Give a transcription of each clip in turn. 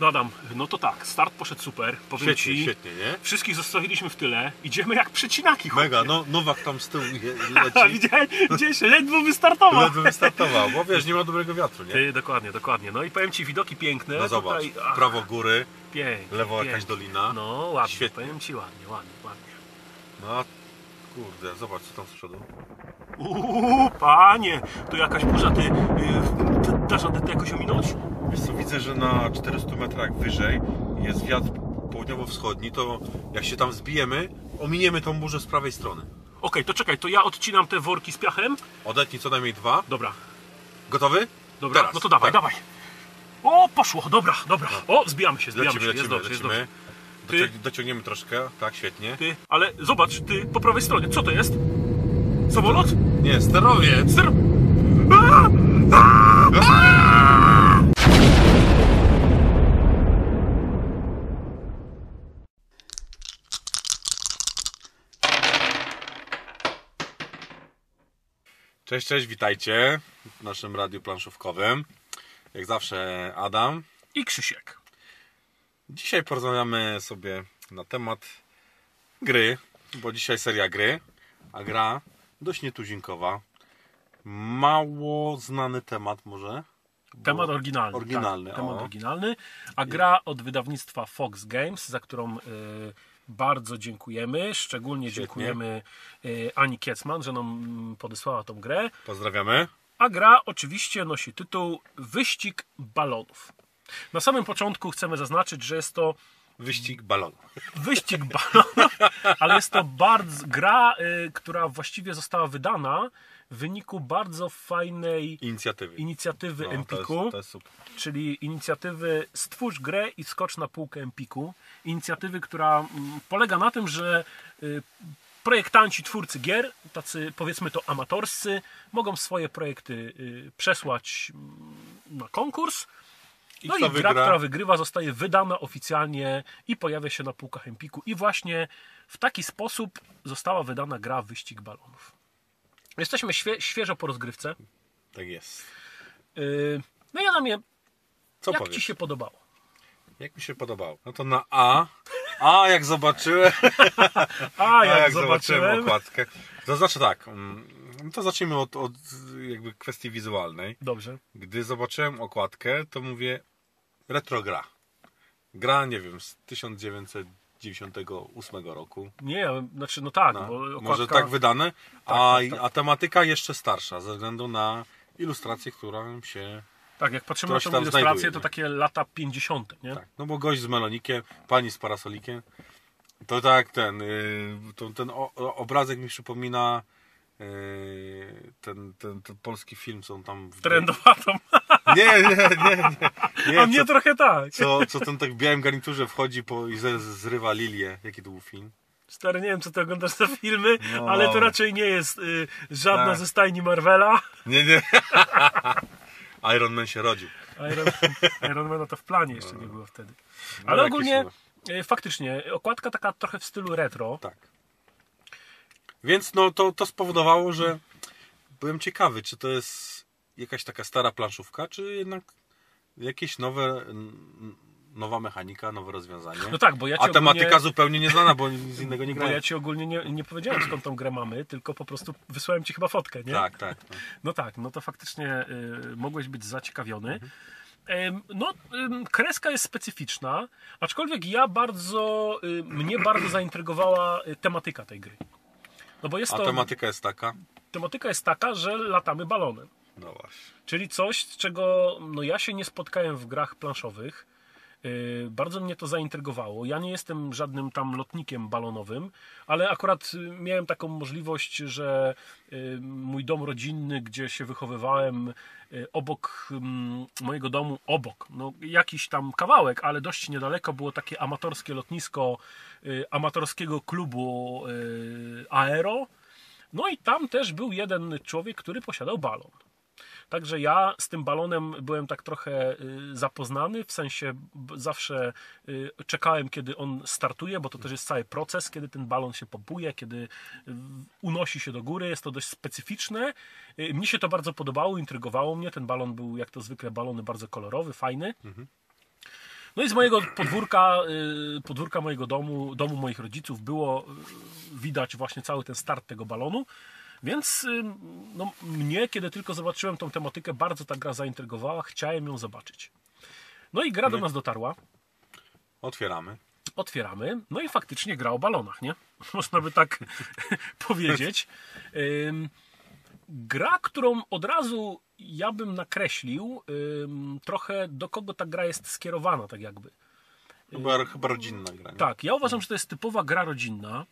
No Adam, no to tak, start poszedł super, powiem Świetnie, Ci. świetnie, nie? Wszystkich zostawiliśmy w tyle, idziemy jak przecinaki. chłopie. Mega, no Nowak tam z tyłu leci. Widziałeś, widziałeś, ledwo wystartował. Ledwo wystartował, bo wiesz, nie ma dobrego wiatru, nie? Ty, dokładnie, dokładnie. No i powiem Ci, widoki piękne. No zobacz, Tutaj, ach, prawo góry, pięknie, lewo pięknie. jakaś dolina. No ładnie, Świetnie. powiem Ci ładnie, ładnie, ładnie. No kurde, zobacz co tam z przodu. Uuu, panie, tu jakaś burza, ty, yy, ty to jakoś ominąć? Wiesz co, widzę, że na 400 metrach wyżej jest wiatr południowo-wschodni, to jak się tam zbijemy, ominiemy tą burzę z prawej strony. Okej, to czekaj, to ja odcinam te worki z piachem. Odetnij co najmniej dwa. Dobra, Gotowy? dobra, Teraz. no to dawaj, Tak. dawaj. O, poszło, dobra, dobra. O, zbijamy się, zbijamy Lecimy, się, jest lecimy, dobrze, jest dobrze. lecimy. Ty- Docią- Dociągniemy troszkę, tak, świetnie. Ty, ale zobacz, ty po prawej stronie, co to jest? Samolot? Nie, sterowiec! Ster... A! Cześć, cześć, witajcie w naszym radiu planszówkowym. Jak zawsze Adam. I Krzysiek. Dzisiaj porozmawiamy sobie na temat gry, bo dzisiaj seria gry, a gra dość nietuzinkowa. Mało znany temat może. Temat oryginalny. Oryginalny, tak, temat oryginalny. A gra od wydawnictwa Fox Games, za którą y, bardzo dziękujemy. Szczególnie Świetnie. dziękujemy y, Ani Kiecman, że nam mm, podesłała tą grę. Pozdrawiamy. A gra oczywiście nosi tytuł Wyścig balonów. Na samym początku chcemy zaznaczyć, że jest to Wyścig balonu. wyścig balonów, ale jest to bardzo gra, y, która właściwie została wydana w wyniku bardzo fajnej Inicjatywy. inicjatywy No, to, Empiku, jest, to jest czyli inicjatywy Stwórz grę i skocz na półkę Empiku. Inicjatywy, która mm, polega na tym, że y, projektanci, twórcy gier, tacy powiedzmy to amatorscy, mogą swoje projekty y, przesłać mm, na konkurs. I No i gra, wygra? która wygrywa, zostaje wydana oficjalnie i pojawia się na półkach Empiku. I właśnie w taki sposób została wydana gra Wyścig Balonów. Jesteśmy świe, świeżo po rozgrywce. Tak jest. Yy, no ja na mnie, Co jak powiesz? Ci się podobało? Jak mi się podobało? No to na A. A jak zobaczyłem. A, A jak, jak zobaczyłem. zobaczyłem okładkę. To znaczy tak. mm, No to zacznijmy od, od jakby kwestii wizualnej. Dobrze. Gdy zobaczyłem okładkę, to mówię retro gra. Nie wiem, z 1998 roku. Nie, znaczy no tak, No, bo okładka, może tak wydane, a, tak, tak. a tematyka jeszcze starsza, ze względu na ilustrację, która się... tak, jak patrzymy na tą tam ilustrację, znajduje, to takie lata 50, nie? Tak, no bo gość z melonikiem, pani z parasolikiem, to tak ten, yy, to, ten obrazek mi przypomina yy, ten, ten, ten polski film, co on tam... W... Nie, nie, nie, nie. nie A mnie co, trochę tak. co, co ten tak w białym garniturze wchodzi po, i zrywa lilię. Jaki to był film? Stary, nie wiem, co ty oglądasz te filmy, No. ale to raczej nie jest y, żadna Tak. ze stajni Marvela. Nie, nie. Iron Man się rodził. Iron, Iron Mana to w planie jeszcze nie było wtedy. No, Ale jakieś ogólnie, y, faktycznie, okładka taka trochę w stylu retro. Tak. Więc no to, to spowodowało, że byłem ciekawy, czy to jest jakaś taka stara planszówka, czy jednak jakieś nowe, nowa mechanika, nowe rozwiązanie. No tak, bo ja ci A tematyka ogólnie, zupełnie nieznana, bo nic innego nie bo grałem. ja ci ogólnie nie, nie powiedziałem skąd tą grę mamy, tylko po prostu wysłałem ci chyba fotkę, nie? Tak, tak. No. No tak, no to faktycznie y, mogłeś być zaciekawiony. Mhm. No, kreska jest specyficzna, aczkolwiek ja bardzo, y, mnie bardzo zaintrygowała y, tematyka tej gry. No bo jest A to, tematyka jest taka? tematyka jest taka, że latamy balonem. No właśnie. Czyli coś, z czego no, ja się nie spotkałem w grach planszowych. Yy, Bardzo mnie to zaintrygowało. Ja nie jestem żadnym tam lotnikiem balonowym, ale akurat y, miałem taką możliwość, że y, mój dom rodzinny, gdzie się wychowywałem, y, obok mm, mojego domu, obok, no jakiś tam kawałek, ale dość niedaleko było takie amatorskie lotnisko y, amatorskiego klubu y, Aero. No i tam też był jeden człowiek, który posiadał balon. Także ja z tym balonem byłem tak trochę y, zapoznany, w sensie zawsze y, czekałem, kiedy on startuje, bo to też jest cały proces, kiedy ten balon się pompuje, kiedy y, unosi się do góry, jest to dość specyficzne. Mnie się to bardzo podobało, intrygowało mnie. Ten balon był, jak to zwykle, balony bardzo kolorowy, fajny. No i z mojego podwórka, podwórka mojego domu, domu moich rodziców było widać właśnie cały ten start tego balonu. Więc y, no, mnie, kiedy tylko zobaczyłem tą tematykę, bardzo ta gra zaintrygowała, chciałem ją zobaczyć. No i gra do nas dotarła, Otwieramy. otwieramy, no i faktycznie gra o balonach, nie? Można by tak powiedzieć. Gra, którą od razu ja bym nakreślił trochę do kogo ta gra jest skierowana, tak jakby. Chyba, chyba rodzinna gra. Nie? Tak, ja uważam, że to jest typowa gra rodzinna.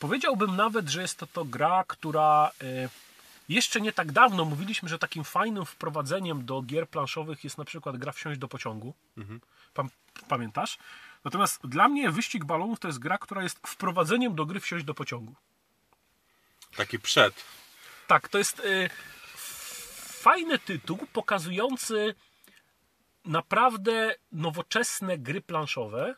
Powiedziałbym nawet, że jest to, to gra, która e, jeszcze nie tak dawno mówiliśmy, że takim fajnym wprowadzeniem do gier planszowych jest na przykład gra wsiąść do pociągu. Pam, pamiętasz? Natomiast dla mnie wyścig balonów to jest gra, która jest wprowadzeniem do gry wsiąść do pociągu. Taki przed. Tak, to jest e, fajny tytuł pokazujący naprawdę nowoczesne gry planszowe,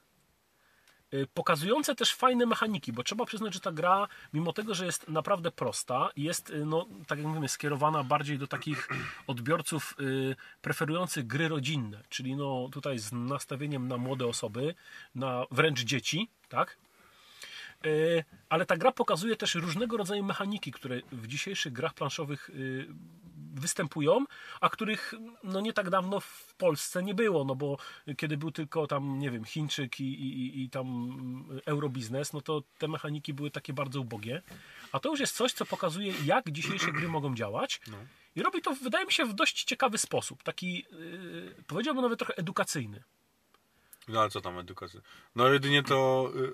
pokazujące też fajne mechaniki, bo trzeba przyznać, że ta gra, mimo tego, że jest naprawdę prosta, jest, e, no, tak jak mówimy, skierowana bardziej do takich odbiorców e, preferujących gry rodzinne, czyli no, tutaj z nastawieniem na młode osoby, na wręcz dzieci, tak? Ale ta gra pokazuje też różnego rodzaju mechaniki, które w dzisiejszych grach planszowych y, występują, a których no nie tak dawno w Polsce nie było, no bo kiedy był tylko tam, nie wiem, Chińczyk i, i, i tam Eurobiznes, no to te mechaniki były takie bardzo ubogie. A to już jest coś, co pokazuje, jak dzisiejsze gry mogą działać. I robi to, wydaje mi się, w dość ciekawy sposób. Taki, yy, powiedziałbym nawet trochę edukacyjny. No ale co tam edukacja? No jedynie to... y,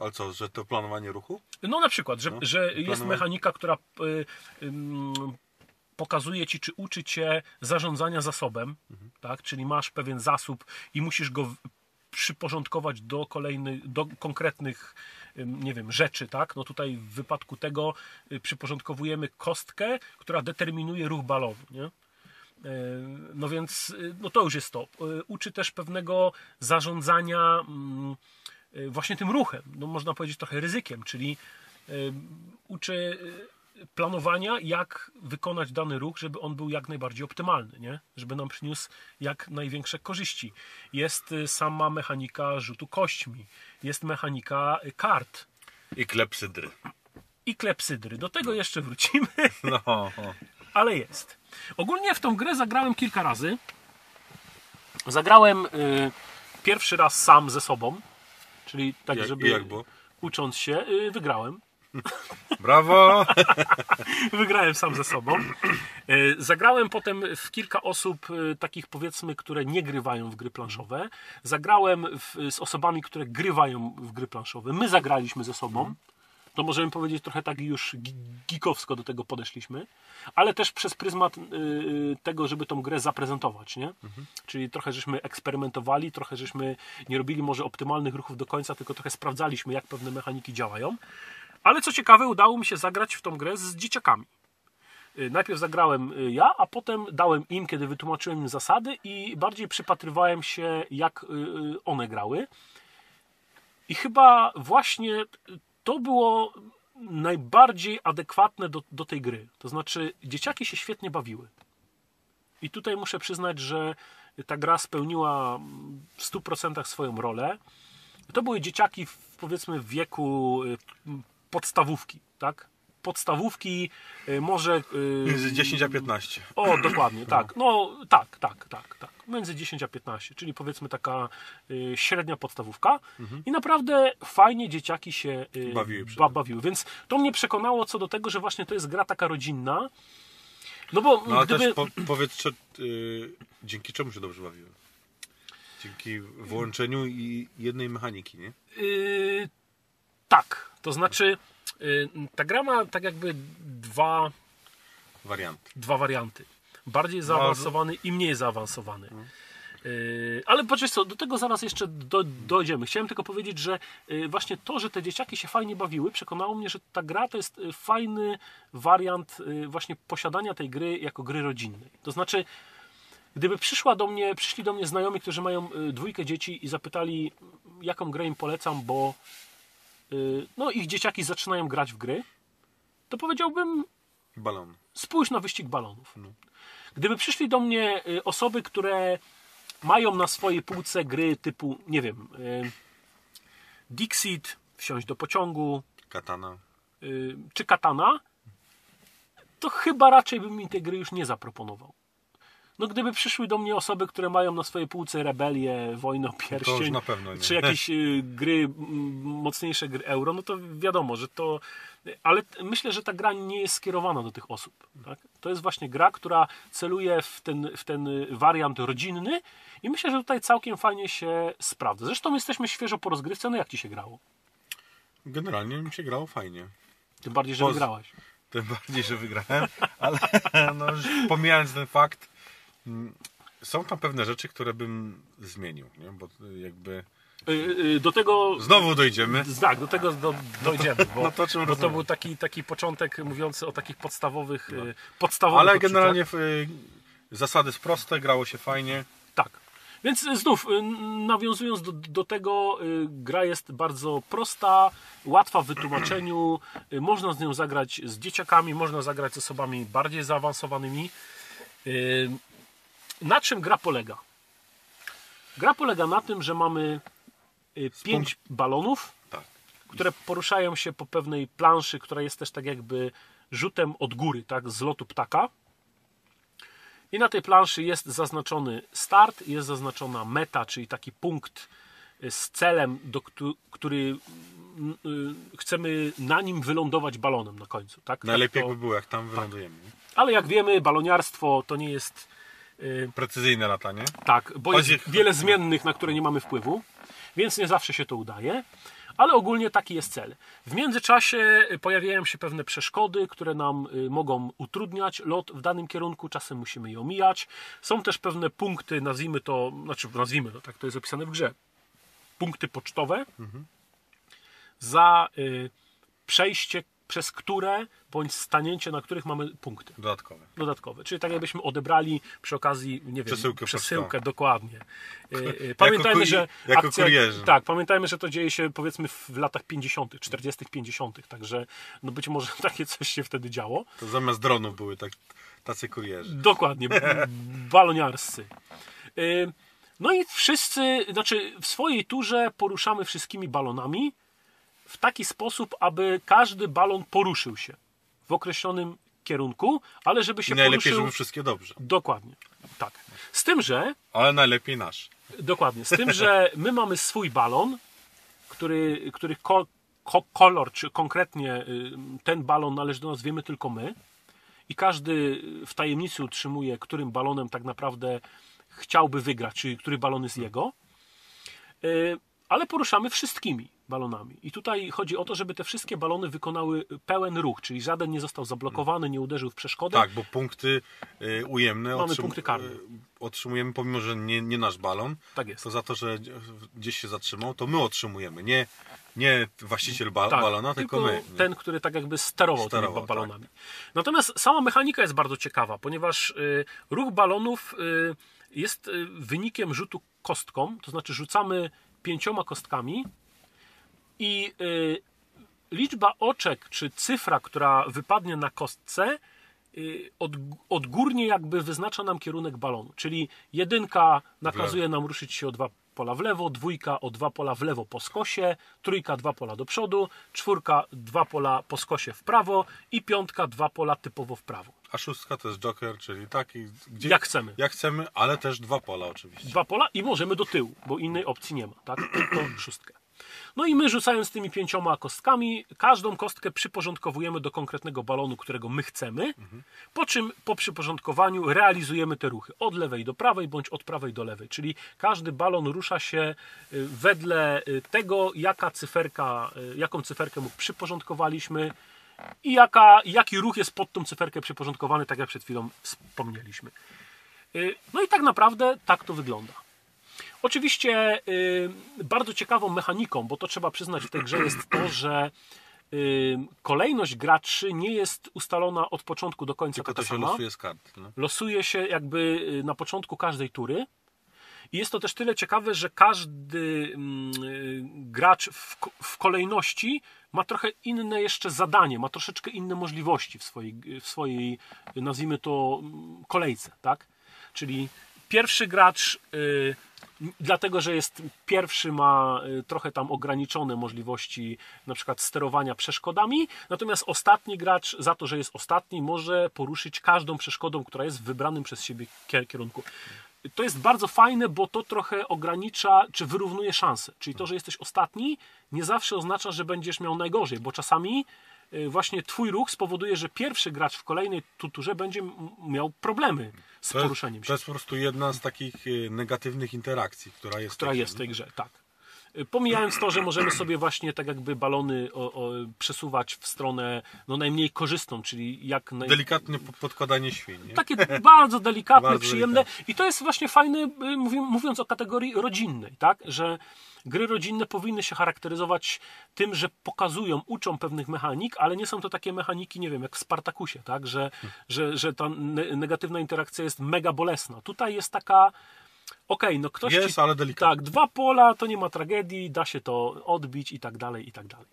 Ale co, że to planowanie ruchu? No na przykład, że, No, że jest mechanika, która y, ym, pokazuje ci, czy uczy cię zarządzania zasobem, Mhm. tak? Czyli masz pewien zasób i musisz go przyporządkować do kolejnych, do konkretnych, nie wiem, rzeczy, tak? No tutaj w wypadku tego y, przyporządkowujemy kostkę, która determinuje ruch balonu, nie? E, No więc y, no to już jest to. Y, Uczy też pewnego zarządzania mm, właśnie tym ruchem. No można powiedzieć trochę ryzykiem, czyli uczy planowania, jak wykonać dany ruch, żeby on był jak najbardziej optymalny, nie? żeby nam przyniósł jak największe korzyści. Jest y, sama mechanika rzutu kośćmi, jest mechanika y, kart I klepsydry. i klepsydry. Do tego jeszcze wrócimy. No, ale jest. Ogólnie w tą grę zagrałem kilka razy. Zagrałem y, pierwszy raz sam ze sobą, czyli tak, Jak- żeby jak ucząc się, y, wygrałem. Brawo! Wygrałem sam ze sobą. Y, Zagrałem potem w kilka osób, y, takich powiedzmy, które nie grywają w gry planszowe. Zagrałem w, z osobami, które grywają w gry planszowe. My zagraliśmy ze sobą. To możemy powiedzieć trochę tak już gi- geekowsko do tego podeszliśmy, ale też przez pryzmat y, tego, żeby tą grę zaprezentować, nie? Czyli trochę żeśmy eksperymentowali, trochę żeśmy nie robili może optymalnych ruchów do końca, tylko trochę sprawdzaliśmy, jak pewne mechaniki działają. Ale co ciekawe, udało mi się zagrać w tą grę z dzieciakami. Y, Najpierw zagrałem y, ja, a potem dałem im, kiedy wytłumaczyłem im zasady i bardziej przypatrywałem się, jak y, one grały. I chyba właśnie to było najbardziej adekwatne do, do tej gry. To znaczy, dzieciaki się świetnie bawiły. I tutaj muszę przyznać, że ta gra spełniła w 100% swoją rolę. To były dzieciaki w, powiedzmy w wieku podstawówki, tak? Podstawówki, y, może. y, Między 10 a 15. o, dokładnie, tak. No, tak, tak, tak, tak. Między 10 a 15, czyli powiedzmy taka y, średnia podstawówka. I naprawdę fajnie dzieciaki się Bawiły ba, bawiły. Więc to mnie przekonało co do tego, że właśnie to jest gra taka rodzinna. No bo No ale gdyby... też po, powiedz, czy, y, dzięki czemu się dobrze bawiły? Dzięki włączeniu i jednej mechaniki, nie? y, tak, to znaczy y, ta gra ma tak jakby dwa, Wariant. dwa warianty. Bardziej No, zaawansowany i mniej zaawansowany. Yy, Ale poczekaj, co, do tego zaraz jeszcze do, dojdziemy. Chciałem tylko powiedzieć, że yy, właśnie to, że te dzieciaki się fajnie bawiły, przekonało mnie, że ta gra to jest fajny wariant właśnie posiadania tej gry jako gry rodzinnej. To znaczy, gdyby przyszła do mnie, przyszli do mnie znajomi, którzy mają dwójkę dzieci i zapytali, jaką grę im polecam, bo no, ich dzieciaki zaczynają grać w gry, to powiedziałbym, Balon. spójrz na wyścig balonów. Gdyby przyszli do mnie y, osoby, które mają na swojej półce gry typu, nie wiem, y, Dixit, wsiąść do pociągu, Katana. y, czy Katana, to chyba raczej bym mi tej gry już nie zaproponował. No gdyby przyszły do mnie osoby, które mają na swojej półce Rebelię, Wojnę Pierścień, czy jakieś y, gry, mocniejsze gry euro, no to wiadomo, że to... Ale myślę, że ta gra nie jest skierowana do tych osób. Tak? To jest właśnie gra, która celuje w ten, w ten wariant rodzinny i myślę, że tutaj całkiem fajnie się sprawdza. Zresztą jesteśmy świeżo po rozgrywce, no jak Ci się grało? Generalnie mi się grało fajnie. Tym bardziej, że Poz- wygrałaś. Tym bardziej, że wygrałem, ale no, pomijając ten fakt, są tam pewne rzeczy, które bym zmienił, nie? bo jakby Y, y, Do tego znowu dojdziemy. Tak, do tego do, dojdziemy, bo, no to bo to był taki, taki początek mówiący o takich podstawowych, y, podstawowych Ale odczuciach. generalnie y, zasady jest proste, grało się fajnie. Tak. Więc znów, y, nawiązując do, do tego, y, gra jest bardzo prosta, łatwa w wytłumaczeniu, y, można z nią zagrać z dzieciakami, można zagrać z osobami bardziej zaawansowanymi. Na czym gra polega? Gra polega na tym, że mamy y, pięć balonów, Tak. które poruszają się po pewnej planszy, która jest też tak jakby rzutem od góry, tak, z lotu ptaka. I na tej planszy jest zaznaczony start, jest zaznaczona meta, czyli taki punkt y, z celem, do któ- który mm, y, chcemy na nim wylądować balonem na końcu. Tak? Najlepiej tak to, jakby było, jak tam wylądujemy. Ale jak wiemy, baloniarstwo to nie jest y, Precyzyjne latanie. tak, bo Chodzi- jest wiele zmiennych, na które nie mamy wpływu, więc nie zawsze się to udaje, ale ogólnie taki jest cel. W międzyczasie pojawiają się pewne przeszkody, które nam y, mogą utrudniać lot w danym kierunku, czasem musimy je omijać. Są też pewne punkty, nazwijmy to, znaczy nazwijmy to, tak to jest opisane w grze, punkty pocztowe, za y, przejście przez które, bądź stanięcie na których mamy punkty Dodatkowe. dodatkowe. Czyli tak jakbyśmy odebrali przy okazji, nie wiem, Przesyłkę przesyłkę dokładnie. Y, y, Pamiętajmy, ku- że jako akcja, kurierzy. tak, pamiętajmy, że to dzieje się powiedzmy w latach 50., 40., 50., także no być może takie coś się wtedy działo. To zamiast dronów były tak, tacy kurierzy. Dokładnie, baloniarscy. Y, No i wszyscy, znaczy w swojej turze poruszamy wszystkimi balonami w taki sposób, aby każdy balon poruszył się w określonym kierunku, ale żeby się najlepiej, poruszył... żeby wszystkie dobrze. Dokładnie, tak. Z tym, że Ale najlepiej nasz. Dokładnie. Z tym, że my mamy swój balon, który, których ko, ko, kolor, czy konkretnie y, ten balon należy do nas, wiemy tylko my. I każdy w tajemnicy utrzymuje, którym balonem tak naprawdę chciałby wygrać, czyli który balon jest jego. Y, Ale poruszamy wszystkimi balonami. I tutaj chodzi o to, żeby te wszystkie balony wykonały pełen ruch, czyli żaden nie został zablokowany, nie uderzył w przeszkodę. Tak, bo punkty y, ujemne Mamy punkty karne. y, otrzymujemy, pomimo że nie, nie nasz balon. Tak jest. To za to, że gdzieś się zatrzymał, to my otrzymujemy. Nie, nie właściciel ba- Tak, balona, tylko, my. nie? ten, który tak jakby sterował, Sterował, tymi ba- balonami. Natomiast sama mechanika jest bardzo ciekawa, ponieważ y, ruch balonów y, jest y, wynikiem rzutu kostką, to znaczy rzucamy pięcioma kostkami i y, liczba oczek czy cyfra, która wypadnie na kostce, y, od, odgórnie jakby wyznacza nam kierunek balonu. Czyli jedynka nakazuje nam ruszyć się o dwa pola w lewo, dwójka o dwa pola w lewo po skosie, trójka dwa pola do przodu, czwórka dwa pola po skosie w prawo i piątka dwa pola typowo w prawo. A szóstka to jest joker, czyli taki, gdzie, Jak chcemy. Jak chcemy, ale też dwa pola oczywiście. Dwa pola i możemy do tyłu, bo innej opcji nie ma, tak? Tylko szóstkę. No i my rzucając tymi pięcioma kostkami, każdą kostkę przyporządkowujemy do konkretnego balonu, którego my chcemy, po czym po przyporządkowaniu realizujemy te ruchy od lewej do prawej, bądź od prawej do lewej, czyli każdy balon rusza się y, wedle y, tego, jaka cyferka, y, jaką cyferkę mu przyporządkowaliśmy i jaka, jaki ruch jest pod tą cyferkę przyporządkowany, tak jak przed chwilą wspomnieliśmy. No i tak naprawdę tak to wygląda. Oczywiście y, bardzo ciekawą mechaniką, bo to trzeba przyznać w tej grze jest to, że y, kolejność graczy nie jest ustalona od początku do końca Tylko to się sama. losuje z kart. No. Losuje się jakby y, na początku każdej tury. I jest to też tyle ciekawe, że każdy mm, gracz w, w kolejności ma trochę inne jeszcze zadanie, ma troszeczkę inne możliwości w swojej, w swojej nazwijmy to, mm, kolejce, tak? Czyli pierwszy gracz, dlatego że jest pierwszy, ma y, trochę tam ograniczone możliwości na przykład sterowania przeszkodami, natomiast ostatni gracz, za to, że jest ostatni, może poruszyć każdą przeszkodą, która jest w wybranym przez siebie kier- kierunku. To jest bardzo fajne, bo to trochę ogranicza, czy wyrównuje szanse. Czyli to, że jesteś ostatni, nie zawsze oznacza, że będziesz miał najgorzej, bo czasami właśnie twój ruch spowoduje, że pierwszy gracz w kolejnej tuturze będzie miał problemy z To jest, poruszeniem się to jest po prostu jedna z takich y, negatywnych interakcji, która jest. w która tej jest w tej grze, tak. Y, Pomijając to, że możemy sobie właśnie tak jakby balony o, o, przesuwać w stronę no, najmniej korzystną, czyli jak naj... Delikatnie po- podkładanie świń. Nie? takie bardzo delikatne, Bardzo przyjemne i to jest właśnie fajne, y, mówi- mówiąc o kategorii rodzinnej, tak, że gry rodzinne powinny się charakteryzować tym, że pokazują, uczą pewnych mechanik, ale nie są to takie mechaniki, nie wiem, jak w Spartakusie, tak, że, że, że ta ne- negatywna interakcja jest mega bolesna. Tutaj jest taka okej, no ktoś Jest, ci... ale delikatnie. Tak, dwa pola, to nie ma tragedii, da się to odbić i tak dalej, i tak dalej.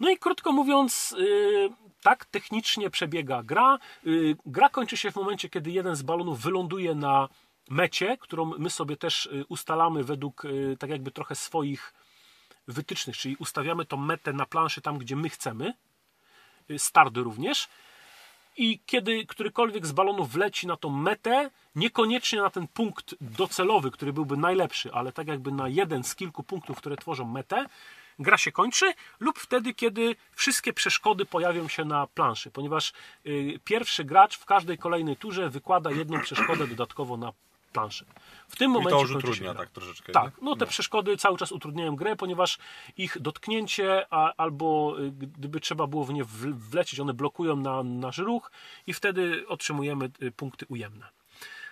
No i krótko mówiąc, yy, tak technicznie przebiega gra. Yy, gra kończy się w momencie, kiedy jeden z balonów wyląduje na mecie, którą my sobie też yy, ustalamy według yy, tak jakby trochę swoich wytycznych, czyli ustawiamy tą metę na planszy tam, gdzie my chcemy. Yy, Stardy również. I kiedy którykolwiek z balonów wleci na tą metę, niekoniecznie na ten punkt docelowy, który byłby najlepszy, ale tak jakby na jeden z kilku punktów, które tworzą metę, gra się kończy, lub wtedy, kiedy wszystkie przeszkody pojawią się na planszy, ponieważ y, pierwszy gracz w każdej kolejnej turze wykłada jedną przeszkodę dodatkowo na planszę. W tym I momencie to już utrudnia tak troszeczkę. Tak, nie? no te przeszkody cały czas utrudniają grę, ponieważ ich dotknięcie a, albo y, gdyby trzeba było w nie wlecieć, one blokują na nasz ruch i wtedy otrzymujemy y, punkty ujemne.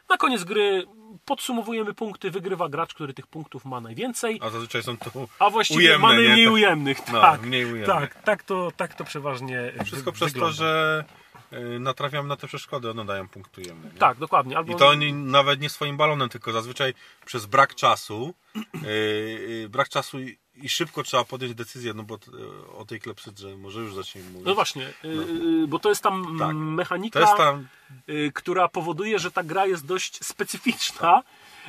Na koniec gry podsumowujemy punkty, wygrywa gracz, który tych punktów ma najwięcej, A zazwyczaj są to a właściwie ujemne, mamy nie? mniej Tak. ujemnych. No, tak, mniej ujemnych. tak, tak to, tak to przeważnie Wszystko wy- przez wygląda. to, że natrafiam na te przeszkody, one dają punkt ujemny. nie? Tak, dokładnie. Albo I to oni nawet nie swoim balonem, tylko zazwyczaj przez brak czasu, yy, brak czasu i, i szybko trzeba podjąć decyzję, no bo t, o tej klepsydrze może już zacznijmy mówić. No właśnie, y, y, bo to jest tam Tak. mechanika. Jest tam, y, która powoduje, że ta gra jest dość specyficzna.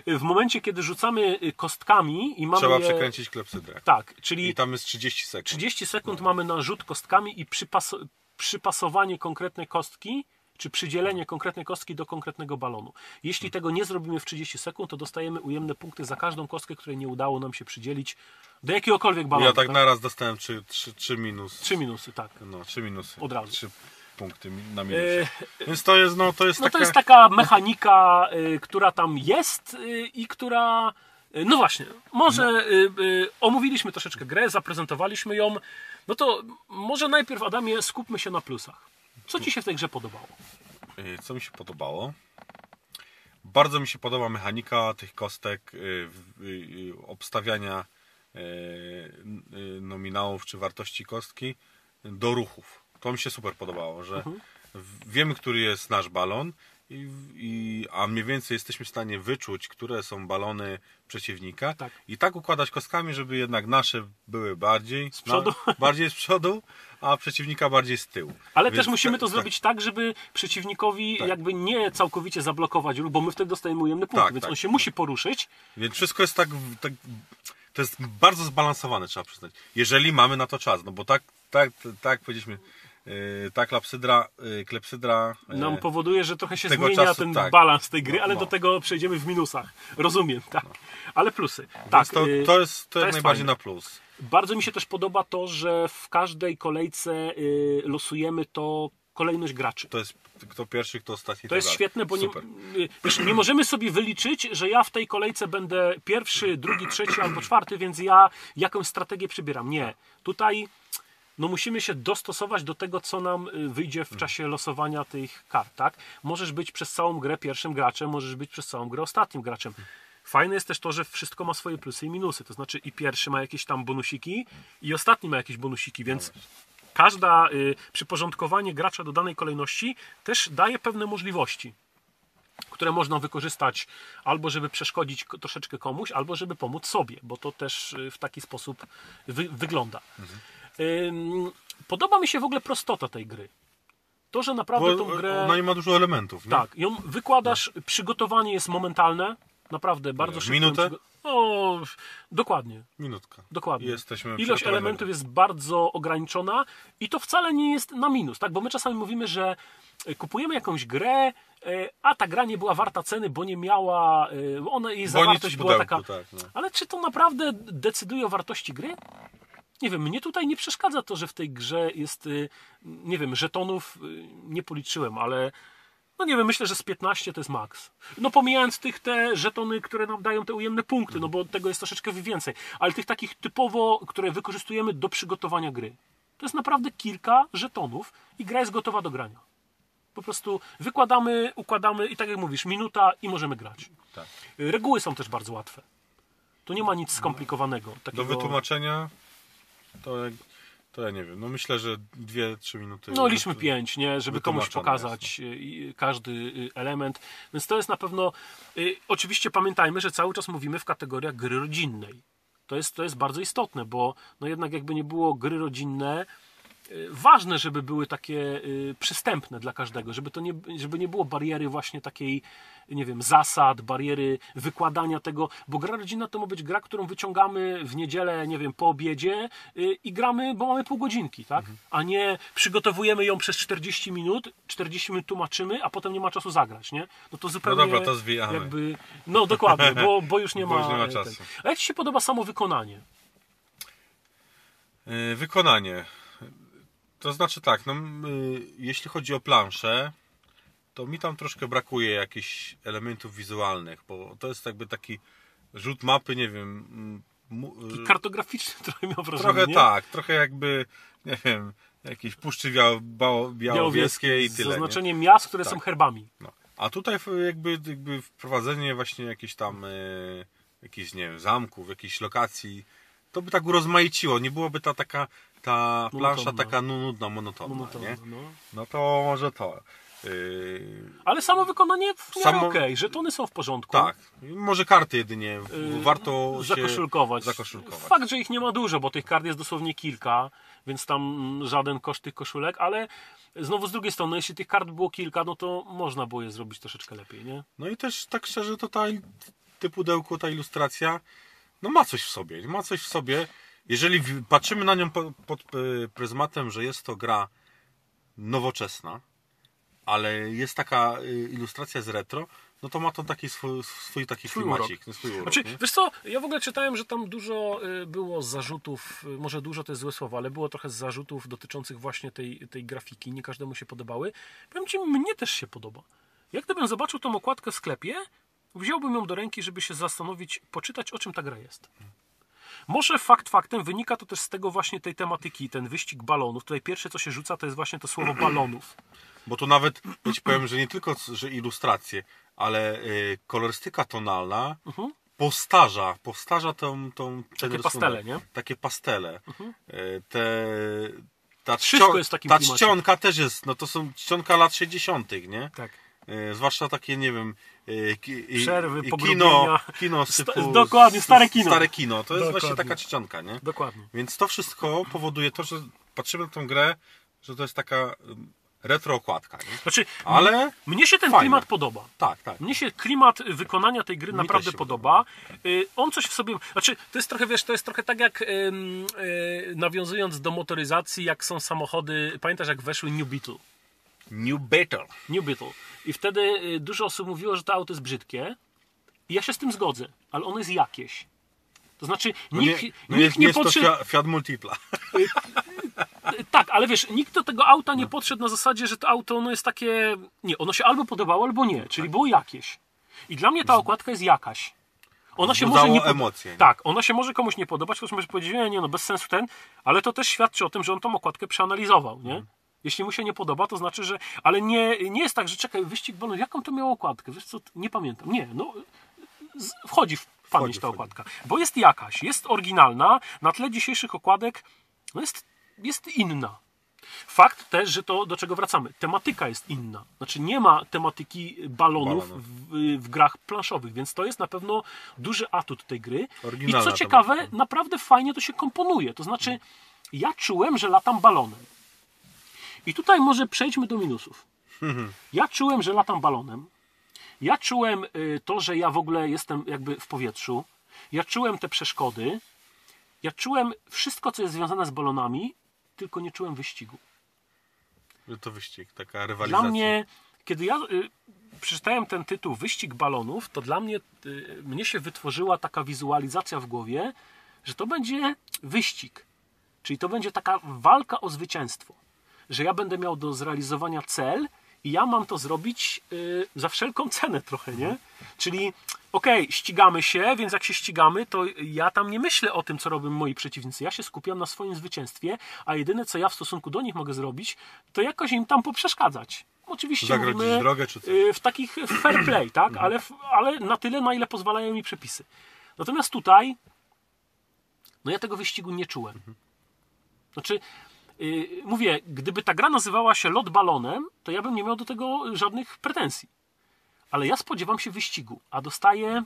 Y, W momencie, kiedy rzucamy y, kostkami i mamy. trzeba je... przekręcić klepsydrę. Tak, czyli I tam jest 30 sekund. 30 sekund mamy na rzut kostkami i przypas... przypasowanie konkretnej kostki, czy przydzielenie konkretnej kostki do konkretnego balonu. Jeśli tego nie zrobimy w 30 sekund, to dostajemy ujemne punkty za każdą kostkę, której nie udało nam się przydzielić do jakiegokolwiek balonu. Ja tak naraz dostałem 3, 3, 3 minus. Trzy minusy, tak. No, 3 minusy. Od razu. 3 punkty na minusie. Więc to jest, no to jest No taka... to jest taka mechanika, y, która tam jest y, i która. y, No właśnie, może omówiliśmy troszeczkę grę, zaprezentowaliśmy ją. No to może najpierw, Adamie, skupmy się na plusach. Co Ci się w tej grze podobało? Y, Co mi się podobało? Bardzo mi się podoba mechanika tych kostek, y, y, obstawiania nominałów czy wartości kostki do ruchów. To mi się super podobało, że Mhm. wiemy, który jest nasz balon, i, i, a mniej więcej jesteśmy w stanie wyczuć, które są balony przeciwnika Tak. i tak układać kostkami, żeby jednak nasze były bardziej z przodu. bardziej z przodu, a przeciwnika bardziej z tyłu. Ale Więc też musimy tak- to tak. zrobić tak, żeby przeciwnikowi Tak. jakby nie całkowicie zablokować bo my wtedy dostajemy ujemne punkty, Tak, więc tak, on się musi poruszyć. Więc wszystko jest tak, tak. To jest bardzo zbalansowane, trzeba przyznać. Jeżeli mamy na to czas, no bo tak, tak, tak powiedzieliśmy, ta klepsydra, yy, klepsydra yy, Nam powoduje, że trochę się zmienia czasu, ten tak. balans tej gry, No, ale no. do tego przejdziemy w minusach. Rozumiem, tak. Ale plusy. Tak, to, y, to jest, to to jest najbardziej fajne. na plus. Bardzo mi się też podoba to, że w każdej kolejce y, losujemy to kolejność graczy. To jest kto pierwszy, kto ostatni. To jest świetne, bo nie, Super. y, wiesz, nie możemy sobie wyliczyć, że ja w tej kolejce będę pierwszy, drugi, trzeci albo czwarty, więc ja jakąś strategię przybieram. Nie. Tutaj no musimy się dostosować do tego, co nam y, wyjdzie w czasie losowania tych kart. Tak? Możesz być przez całą grę pierwszym graczem, możesz być przez całą grę ostatnim graczem. Fajne jest też to, że wszystko ma swoje plusy i minusy. To znaczy i pierwszy ma jakieś tam bonusiki i ostatni ma jakieś bonusiki, więc każda y, przyporządkowanie gracza do danej kolejności też daje pewne możliwości które można wykorzystać albo żeby przeszkodzić ko- troszeczkę komuś, albo żeby pomóc sobie, bo to też y, w taki sposób wy, wygląda. Ym, Podoba mi się w ogóle prostota tej gry. To, że naprawdę Bo tą grę... ona nie ma dużo elementów, nie? Tak, ją wykładasz, przygotowanie jest momentalne, naprawdę bardzo szybko. Minutę? przygo- O, dokładnie. Minutka. Dokładnie. Jesteśmy Ilość elementów jest bardzo ograniczona i to wcale nie jest na minus, tak? Bo my czasami mówimy, że e, kupujemy jakąś grę, e, a ta gra nie była warta ceny, bo nie miała, e, ona, jej Bo zawartość była pudełku, taka. tak, no. Ale czy to naprawdę decyduje o wartości gry? Nie wiem, mnie tutaj nie przeszkadza to, że w tej grze jest, y, nie wiem, żetonów y, nie policzyłem, ale no nie wiem, myślę, że z 15 to jest maks. No pomijając tych te żetony, które nam dają te ujemne punkty, no bo tego jest troszeczkę więcej, ale tych takich typowo, które wykorzystujemy do przygotowania gry. To jest naprawdę kilka żetonów i gra jest gotowa do grania. Po prostu wykładamy, układamy i tak jak mówisz, minuta i możemy grać. Tak. Reguły są też bardzo łatwe. Tu nie ma nic skomplikowanego. Do Takiego... wytłumaczenia to, to ja nie wiem. No myślę, że 2-3 minuty. No liczmy pięć, nie? Żeby komuś pokazać y, każdy y, element. Więc to jest na pewno. y, Oczywiście pamiętajmy, że cały czas mówimy w kategoriach gry rodzinnej. To jest, to jest bardzo istotne, bo no jednak jakby nie było gry rodzinne, y, ważne, żeby były takie y, przystępne dla każdego, żeby to nie, żeby nie było bariery właśnie takiej, nie wiem, zasad, bariery wykładania tego, bo gra rodzinna to ma być gra, którą wyciągamy w niedzielę, nie wiem, po obiedzie y, i gramy, bo mamy pół godzinki, tak? A nie przygotowujemy ją przez 40 minut, 40 minut tłumaczymy, a potem nie ma czasu zagrać, nie? No to zupełnie dobra, to zwijamy. jakby, no dokładnie, bo, bo już nie Bo ma, już nie ma e, czasu. Ten. A jak Ci się podoba samo wykonanie? Y, Wykonanie. To znaczy tak, no, y, jeśli chodzi o planszę, to mi tam troszkę brakuje jakichś elementów wizualnych, bo to jest jakby taki rzut mapy, nie wiem. y, Kartograficzny trochę miał wrażenie, trochę nie? tak, trochę jakby, nie wiem, jakieś puszczy biał, bał, białowieskiej i tyle. nie? zaznaczeniem miast, które Tak. są herbami. No. A tutaj jakby, jakby wprowadzenie właśnie jakichś tam e, jakichś, nie wiem, zamków, jakichś lokacji, to by tak urozmaiciło, nie byłoby ta taka ta plansza Monotonna. taka nu- nudna, monotonna, Monotonne, nie? no. No to może to. Yy, Ale samo wykonanie w Samo- okej, żetony są w porządku. tak, może karty jedynie Yy, warto się zakoszulkować. zakoszulkować. Fakt, że ich nie ma dużo, bo tych kart jest dosłownie kilka, więc tam mm, żaden koszt tych koszulek, ale znowu z drugiej strony, jeśli tych kart było kilka, no to można było je zrobić troszeczkę lepiej, nie? No i też tak szczerze, to ta ty pudełko, ta ilustracja, no ma coś w sobie. Ma coś w sobie. Jeżeli patrzymy na nią po- pod e, pryzmatem, że jest to gra nowoczesna, ale jest taka e, ilustracja z retro, no to ma to taki swój, swój taki Swój klimacik. no, Swój urok, Znaczy, nie? wiesz co, ja w ogóle czytałem, że tam dużo y, było zarzutów, może dużo to jest złe słowo, ale było trochę zarzutów dotyczących właśnie tej, tej grafiki. Nie każdemu się podobały. Powiem Ci, mnie też się podoba. Jak gdybym zobaczył tą okładkę w sklepie, wziąłbym ją do ręki, żeby się zastanowić, poczytać, o czym ta gra jest. Może fakt faktem wynika to też z tego właśnie tej tematyki, ten wyścig balonów. Tutaj pierwsze, co się rzuca, to jest właśnie to słowo balonów. Bo to nawet, ja ci powiem, że nie tylko że ilustracje, ale e, kolorystyka tonalna postarza, postarza tą, tą Mhm. Takie rysunek. pastele, nie? Mhm. Takie pastele. E, Te, ta czcio- Ta czcionka też jest, no to są czcionka lat 60., nie? Tak. E, Zwłaszcza takie, nie wiem, e, Przerwy, kino, kino typu, dokładnie, stare kino. Stare kino, to jest Dokładnie. właśnie taka czcionka, nie? Dokładnie. Więc to wszystko powoduje to, że patrzymy na tą grę, że to jest taka em, retro okładka, nie? Znaczy, Ale mnie się ten fajne. klimat podoba. tak, tak. Mnie się klimat wykonania tej gry Mi naprawdę się podoba. Y, On coś w sobie. Znaczy, to jest trochę, wiesz, to jest trochę tak jak y, nawiązując do motoryzacji, jak są samochody. Pamiętasz, jak weszły New Beetle? New Battle. New Beetle. I wtedy y, dużo osób mówiło, że to auto jest brzydkie. I ja się z tym zgodzę, ale ono jest jakieś. To znaczy, No nikt nie, nie, no nikt nie jest podszedł. to Fiat, Multipla. Tak, ale wiesz, nikt do tego auta No. nie podszedł na zasadzie, że to auto ono jest takie. Nie, ono się albo podobało, albo nie, czyli było jakieś. I dla mnie ta okładka jest jakaś. Ona się może nie pod- emocje, nie? Tak, ona się może komuś nie podobać, ktoś może powiedzieć, nie, nie, no bez sensu ten, ale to też świadczy o tym, że on tą okładkę przeanalizował, nie? Jeśli mu się nie podoba, to znaczy, że. Ale nie, nie jest tak, że czekaj, wyścig balonów, jaką to miało okładkę? Wiesz co, nie pamiętam. Nie, no. Wchodzi w pamięć Wchodzi, ta wchodzi. okładka. Bo jest jakaś, jest oryginalna, na tle dzisiejszych okładek no jest, jest inna. Fakt też, że to do czego wracamy. Tematyka jest inna. Znaczy nie ma tematyki balonów. W, w grach planszowych, więc to jest na pewno duży atut tej gry. I Oryginalna co ciekawe, tematyka. naprawdę fajnie to się komponuje. To znaczy, ja czułem, że latam balonem. I tutaj może przejdźmy do minusów. Ja czułem, że latam balonem. Ja czułem y, to, że ja w ogóle jestem jakby w powietrzu. Ja czułem te przeszkody. Ja czułem wszystko, co jest związane z balonami, tylko nie czułem wyścigu. Że to wyścig, taka rywalizacja. Dla mnie, kiedy ja y, przeczytałem ten tytuł Wyścig balonów, to dla mnie, y, mnie się wytworzyła taka wizualizacja w głowie, że to będzie wyścig. Czyli to będzie taka walka o zwycięstwo. Że ja będę miał do zrealizowania cel i ja mam to zrobić y, za wszelką cenę trochę, nie? Czyli okej, ścigamy się, więc jak się ścigamy, to ja tam nie myślę o tym, co robią moi przeciwnicy. Ja się skupiam na swoim zwycięstwie, a jedyne, co ja w stosunku do nich mogę zrobić, to jakoś im tam poprzeszkadzać. Oczywiście Zagrodzić mówimy drogę czy coś. y, w takich fair play, tak? Ale, w- ale na tyle, na ile pozwalają mi przepisy. Natomiast tutaj, no ja tego wyścigu nie czułem. Znaczy, yy, mówię, gdyby ta gra nazywała się lot balonem, to ja bym nie miał do tego żadnych pretensji. Ale ja spodziewam się wyścigu, a dostaję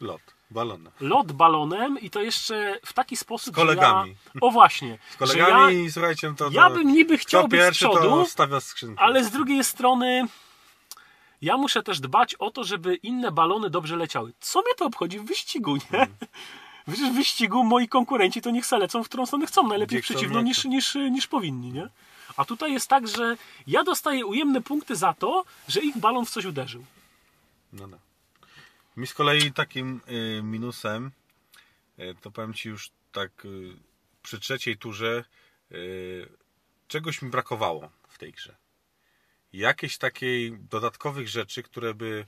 Lot, balona. lot balonem i to jeszcze w taki sposób, Z kolegami. że ja... O właśnie, Z kolegami ja, i słuchajcie, to... ja bym niby chciał być z przodu, to stawia skrzynkę. ale z drugiej strony ja muszę też dbać o to, żeby inne balony dobrze leciały. Co mnie to obchodzi w wyścigu, nie? Mhm. Przecież w wyścigu moi konkurenci to niech se lecą, w którą stronę chcą, najlepiej Gdzie przeciwną niż, niż, niż powinni, nie? A tutaj jest tak, że ja dostaję ujemne punkty za to, że ich balon w coś uderzył. No, no. Mi z kolei takim y, minusem, y, to powiem Ci już tak y, przy trzeciej turze, y, czegoś mi brakowało w tej grze. Jakieś takiej dodatkowych rzeczy, które by,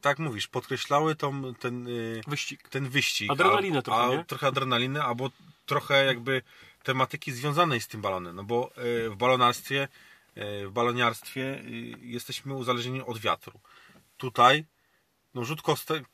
tak mówisz, podkreślały tą, ten, y, Wyścig. ten wyścig. Adrenalinę a, trochę, a? Trochę adrenaliny, albo trochę jakby tematyki związanej z tym balonem. No bo y, w balonarstwie, y, w baloniarstwie jesteśmy uzależnieni od wiatru. Tutaj no rzut, kostek,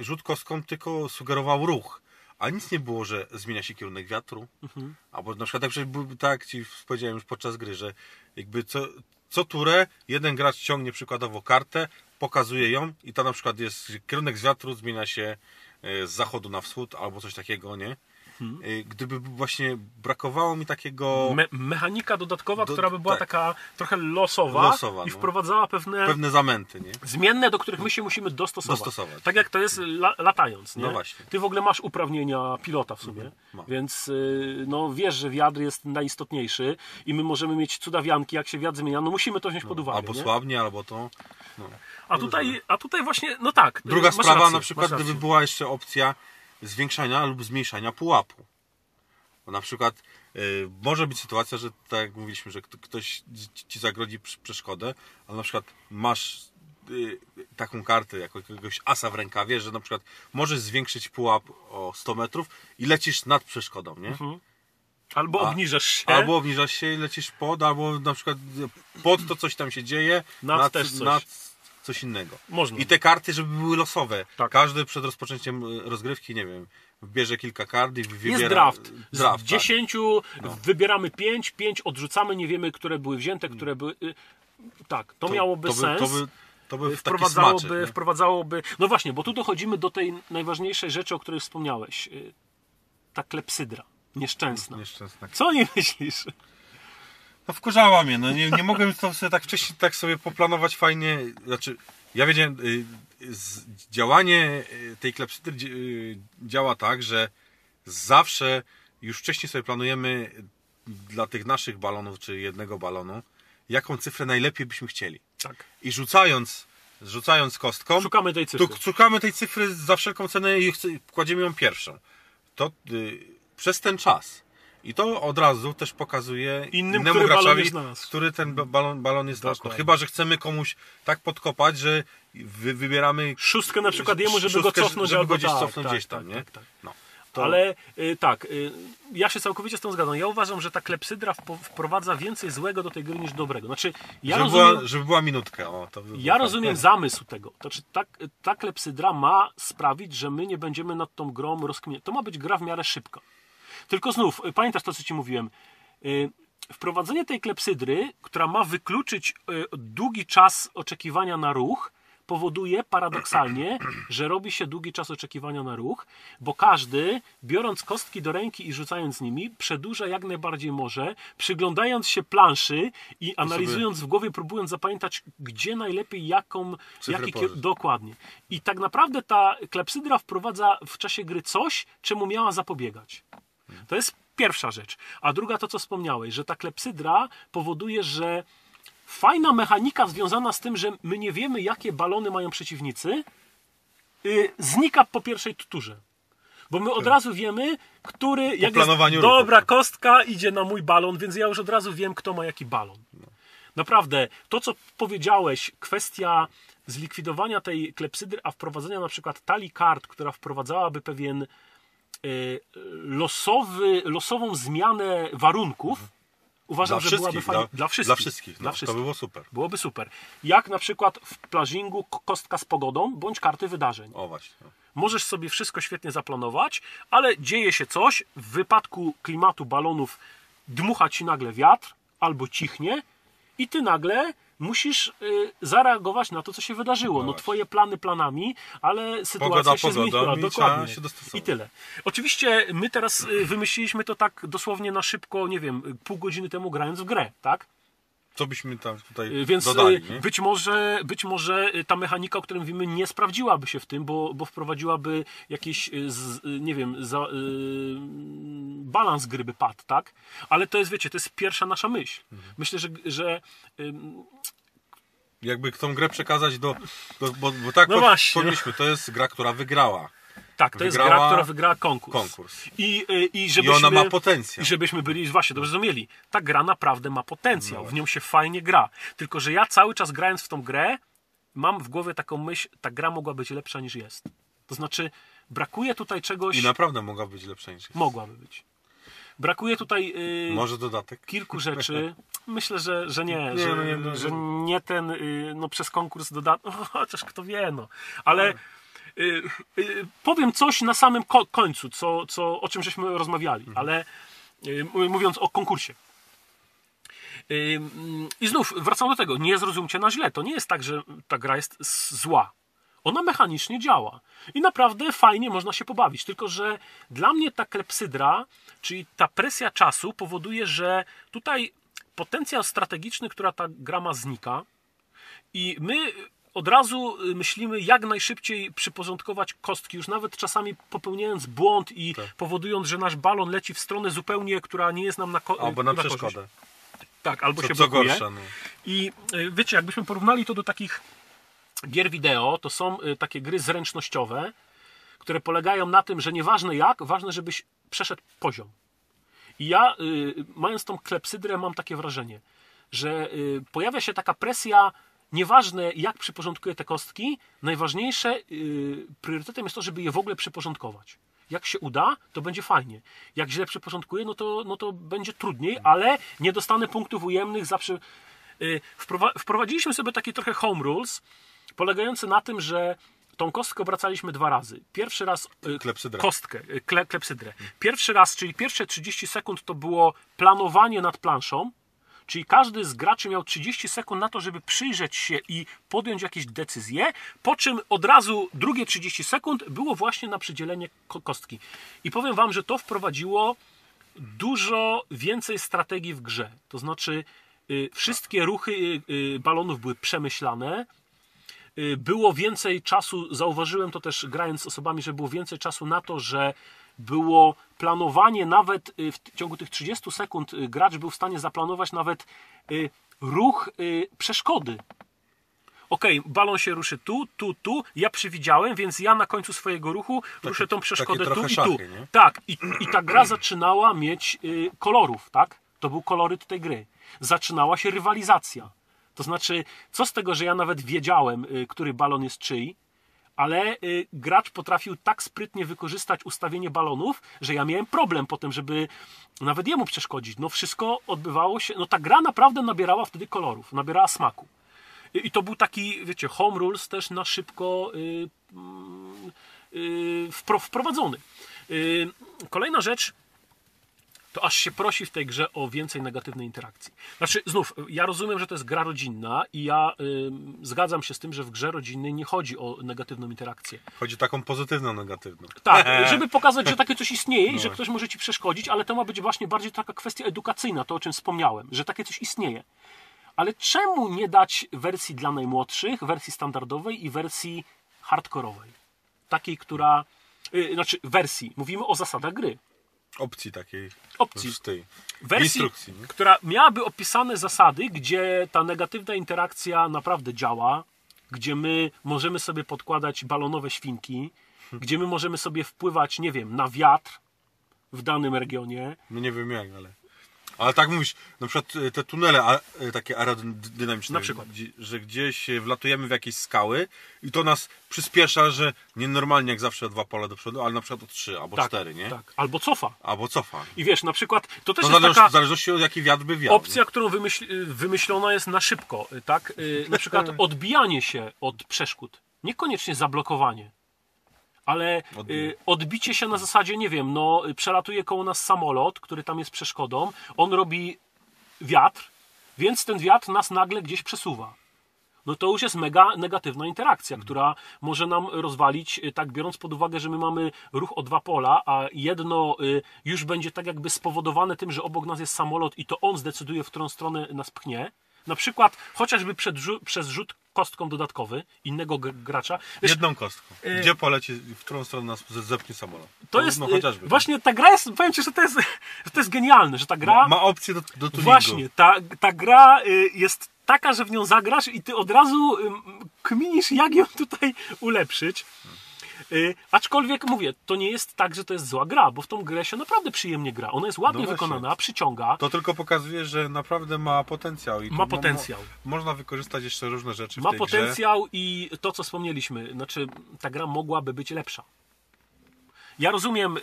rzut kostką tylko sugerował ruch, a nic nie było, że zmienia się kierunek wiatru. Mhm. Albo na przykład tak, tak Ci powiedziałem już podczas gry, że jakby co, co turę jeden gracz ciągnie przykładowo kartę, pokazuje ją i tam na przykład jest kierunek z wiatru zmienia się e, z zachodu na wschód albo coś takiego, nie? E, Gdyby właśnie brakowało mi takiego Me mechanika dodatkowa, Do- która by była tak. taka trochę losowa, Losowa, i no. wprowadzała pewne, pewne zamęty, nie? zmienne, do których my się musimy dostosować. Dostosować. Tak jak to jest la latając. Nie? No właśnie. Ty w ogóle masz uprawnienia pilota w sumie, mam. więc y, no, wiesz, że wiatr jest najistotniejszy i my możemy mieć cudawianki, jak się wiatr zmienia, no musimy to wziąć pod uwagę. Albo nie? słabnie, albo to. No. A, tutaj, a tutaj właśnie, no tak. y, Druga sprawa rację, na przykład, gdyby była jeszcze opcja zwiększania lub zmniejszania pułapu. Bo na przykład y, może być sytuacja, że tak jak mówiliśmy, że kto- ktoś ci- zagrodzi przeszkodę, ale na przykład masz y, taką kartę jako jakiegoś asa w rękawie, że na przykład możesz zwiększyć pułap o 100 metrów i lecisz nad przeszkodą, nie? Albo A- obniżasz się. Albo obniżasz się i lecisz pod, albo na przykład pod to coś tam się dzieje, Nad też coś. nad coś innego. Można. I te karty, żeby były losowe. Tak. Każdy przed rozpoczęciem y, rozgrywki, nie wiem, bierze kilka kart i wybiera... Jest draft. Z draft tak. 10 wybieramy 5, 5 odrzucamy, nie wiemy, które były wzięte, które były. y, Tak, to, miałoby to by, sens. To by, to by wprowadzałoby, smaczek, wprowadzałoby. No właśnie, bo tu dochodzimy do tej najważniejszej rzeczy, o której wspomniałeś. Y, Ta klepsydra. Nieszczęsna. Nieszczęsna. Co nie myślisz? No wkurzała mnie, no nie, nie mogłem to sobie tak wcześniej tak sobie poplanować fajnie, znaczy ja wiedziałem, y, działanie y, tej klepsydry y, działa tak, że zawsze już wcześniej sobie planujemy dla tych naszych balonów, czy jednego balonu, jaką cyfrę najlepiej byśmy chcieli. Tak. I rzucając, rzucając kostką, Szukamy tej cyfry. to szukamy tej cyfry za wszelką cenę i kładziemy ją pierwszą. To y, przez ten czas. I to od razu też pokazuje Innym, innemu który balon graczowi, jest nasz. który ten ba- balon, balon jest nasz. No, Dokładnie. chyba, że chcemy komuś tak podkopać, że wy, wybieramy Szóstkę na przykład jemu, żeby go szóstkę, cofnąć żeby albo go gdzieś tak, cofnąć tak, gdzieś tam, tak, nie? tak, tak. No. To, Ale y, tak, y, ja się całkowicie z tym zgadzam. Ja uważam, że ta klepsydra wprowadza więcej złego do tej gry niż dobrego. Znaczy, ja żeby, rozumiem, była, żeby była minutka. O, to by ja rozumiem zamysł tego. To znaczy, ta, ta klepsydra ma sprawić, że my nie będziemy nad tą grą rozkminiać. To ma być gra w miarę szybka. Tylko znów, y, pamiętasz to, co ci mówiłem? Y, Wprowadzenie tej klepsydry, która ma wykluczyć y, długi czas oczekiwania na ruch, powoduje paradoksalnie, że robi się długi czas oczekiwania na ruch, bo każdy, biorąc kostki do ręki i rzucając nimi, przedłuża jak najbardziej może, przyglądając się planszy i analizując w głowie, próbując zapamiętać, gdzie najlepiej jaką, jaki kier... dokładnie. I tak naprawdę ta klepsydra wprowadza w czasie gry coś, czemu miała zapobiegać. To jest pierwsza rzecz. A druga to, co wspomniałeś, że ta klepsydra powoduje, że fajna mechanika związana z tym, że my nie wiemy, jakie balony mają przeciwnicy, y, znika po pierwszej turze. Bo my od razu wiemy, który. Jak jest, planowaniu ruchu. dobra, kostka idzie na mój balon, więc ja już od razu wiem, kto ma jaki balon. Naprawdę, to co powiedziałeś, kwestia zlikwidowania tej klepsydry, a wprowadzenia na przykład talii kart, która wprowadzałaby pewien losowy, losową zmianę warunków, uważam, Dla że byłaby fajna. dla, Dla wszystkich. Dla wszystkich, no, Dla wszystkich. To było super. Byłoby super. Jak na przykład w plażingu kostka z pogodą bądź karty wydarzeń. O właśnie. no. Możesz sobie wszystko świetnie zaplanować, ale dzieje się coś. W wypadku klimatu balonów dmucha ci nagle wiatr albo cichnie i ty nagle musisz y, zareagować na to, co się wydarzyło. No, twoje plany planami, ale sytuacja Pogoda się pogodą zmieniła. Dokładnie. I tyle. Oczywiście my teraz y, wymyśliliśmy to tak dosłownie na szybko, nie wiem, pół godziny temu grając w grę, tak? Co byśmy tam tutaj Y, Więc dodali, y, nie? być może, być może y, ta mechanika, o której mówimy, nie sprawdziłaby się w tym, bo, bo wprowadziłaby jakiś, y, z, y, nie wiem, za, y, balans gry by padł, tak? Ale to jest, wiecie, to jest pierwsza nasza myśl. Mhm. Myślę, że, że Jakby tą grę przekazać do... do bo, bo tak No właśnie. wspomnieliśmy, to jest gra, która wygrała tak, to jest Wygrała gra, która wygrała konkurs. konkurs. I, y, i, I żebyśmy, ona ma potencjał. I żebyśmy byli właśnie dobrze zrozumieli. Ta gra naprawdę ma potencjał. w nią się fajnie gra. Tylko, że ja cały czas grając w tą grę, mam w głowie taką myśl, ta gra mogła być lepsza niż jest. To znaczy, brakuje tutaj czegoś. I naprawdę mogła być lepsza niż jest. Mogłaby być. Brakuje tutaj y, Może dodatek? kilku rzeczy. Myślę, że, że nie, Nie, że, no nie, no, że nie ten, y, no przez konkurs dodatkowy, chociaż kto wie, no. Ale y, powiem coś na samym ko- końcu, co, co, o czym żeśmy rozmawiali, ale y, mówiąc o konkursie. Y, mm, I znów wracam do tego, nie zrozumcie na źle. To nie jest tak, że ta gra jest zła. Ona mechanicznie działa i naprawdę fajnie można się pobawić. Tylko, że dla mnie ta klepsydra, czyli ta presja czasu, powoduje, że tutaj potencjał strategiczny, która ta gra ma, znika. I my od razu myślimy, jak najszybciej przyporządkować kostki, już nawet czasami popełniając błąd i Tak. powodując, że nasz balon leci w stronę zupełnie, która nie jest nam na, ko- Albo na korzyść. przeszkodę. Tak, albo Co, się blokuje. gorsza, no. I y, wiecie, jakbyśmy porównali to do takich gier wideo, to są y, takie gry zręcznościowe, które polegają na tym, że nieważne jak, ważne, żebyś przeszedł poziom. I ja, y, mając tą klepsydrę, mam takie wrażenie, że y, pojawia się taka presja, nieważne jak przyporządkuję te kostki, najważniejsze y, priorytetem jest to, żeby je w ogóle przyporządkować. Jak się uda, to będzie fajnie. Jak źle przyporządkuję, no to, no to będzie trudniej, ale nie dostanę punktów ujemnych zawsze. Y, wprowa- wprowadziliśmy sobie takie trochę home rules, polegające na tym, że tą kostkę obracaliśmy dwa razy. Pierwszy raz y, Klepsydrę. kostkę, y, kle, klepsydrę. Pierwszy raz, czyli pierwsze 30 sekund to było planowanie nad planszą, czyli każdy z graczy miał 30 sekund na to, żeby przyjrzeć się i podjąć jakieś decyzje, po czym od razu drugie 30 sekund było właśnie na przydzielenie ko- kostki. I powiem Wam, że to wprowadziło dużo więcej strategii w grze. To znaczy, y, wszystkie ruchy y, y, balonów były przemyślane. Było więcej czasu, zauważyłem to też grając z osobami, że było więcej czasu na to, że było planowanie nawet y, w ciągu tych 30 sekund y, gracz był w stanie zaplanować nawet y, ruch przeszkody. Okej, balon się ruszy tu, tu, tu. Ja przewidziałem, więc ja na końcu swojego ruchu ruszę tą przeszkodę tu i szachy, tu. nie? Tak, i, i ta gra zaczynała mieć kolorów, tak? To był koloryt tej gry. Zaczynała się rywalizacja. To znaczy, co z tego, że ja nawet wiedziałem, który balon jest czyj, ale y, gracz potrafił tak sprytnie wykorzystać ustawienie balonów, że ja miałem problem potem, żeby nawet jemu przeszkodzić. No wszystko odbywało się, no ta gra naprawdę nabierała wtedy kolorów, nabierała smaku. I i to był taki, wiecie, home rules też na szybko y, mm, y, wpro- wprowadzony. Y, Kolejna rzecz, to aż się prosi w tej grze o więcej negatywnej interakcji. Znaczy, znów, ja rozumiem, że to jest gra rodzinna i ja y, zgadzam się z tym, że w grze rodzinnej nie chodzi o negatywną interakcję. Chodzi o taką pozytywną, negatywną. Tak, żeby pokazać, że takie coś istnieje i że ktoś może ci przeszkodzić, ale to ma być właśnie bardziej taka kwestia edukacyjna, to o czym wspomniałem, że takie coś istnieje. Ale czemu nie dać wersji dla najmłodszych, wersji standardowej i wersji hardkorowej? Takiej, która. y, znaczy, wersji. Mówimy o zasadach gry. Opcji takiej. Opcji. Tej Wersji, która miałaby opisane zasady, gdzie ta negatywna interakcja naprawdę działa, gdzie my możemy sobie podkładać balonowe świnki, gdzie my możemy sobie wpływać, nie wiem, na wiatr w danym regionie. No nie wiem jak, ale... Ale tak mówisz, na przykład y, te tunele a, y, takie aerodynamiczne, Na przykład. gdzie- że gdzieś y, wlatujemy w jakieś skały i to nas przyspiesza, że nie normalnie jak zawsze o dwa pola do przodu, ale na przykład o trzy albo cztery, nie? Tak. Albo cofa. Albo cofa. I wiesz, na przykład, to też To jest zależy, taka w zależności od jaki wiatr by wiał. opcja, którą wymyśl, wymyślona jest na szybko, tak? Na przykład odbijanie się od przeszkód. Niekoniecznie zablokowanie. Ale y, odbicie się na zasadzie, nie wiem, no przelatuje koło nas samolot, który tam jest przeszkodą, on robi wiatr, więc ten wiatr nas nagle gdzieś przesuwa. No to już jest mega negatywna interakcja, która może nam rozwalić, y, tak biorąc pod uwagę, że my mamy ruch o dwa pola, a jedno y, już będzie tak jakby spowodowane tym, że obok nas jest samolot i to on zdecyduje, w którą stronę nas pchnie. Na przykład chociażby przed, przez rzut kostką dodatkowy innego gracza. Wiesz, Jedną kostką. Gdzie poleci, w którą stronę nas ze- zepnie samolot. to jest, no, y, chociażby. nie? właśnie ta gra jest, powiem Ci, że to jest, że to jest genialne, że ta gra... Ma opcję do, do tuningu. Właśnie, ta, ta gra y, jest taka, że w nią zagrasz i ty od razu kminisz, jak ją tutaj ulepszyć. Y, aczkolwiek mówię, to nie jest tak, że to jest zła gra, bo w tą grę się naprawdę przyjemnie gra. Ona jest ładnie No wykonana, przyciąga. To tylko pokazuje, że naprawdę ma potencjał. I Ma potencjał. Mo, można wykorzystać jeszcze różne rzeczy Ma tej grze. potencjał i to, co wspomnieliśmy, znaczy ta gra mogłaby być lepsza. Ja rozumiem y,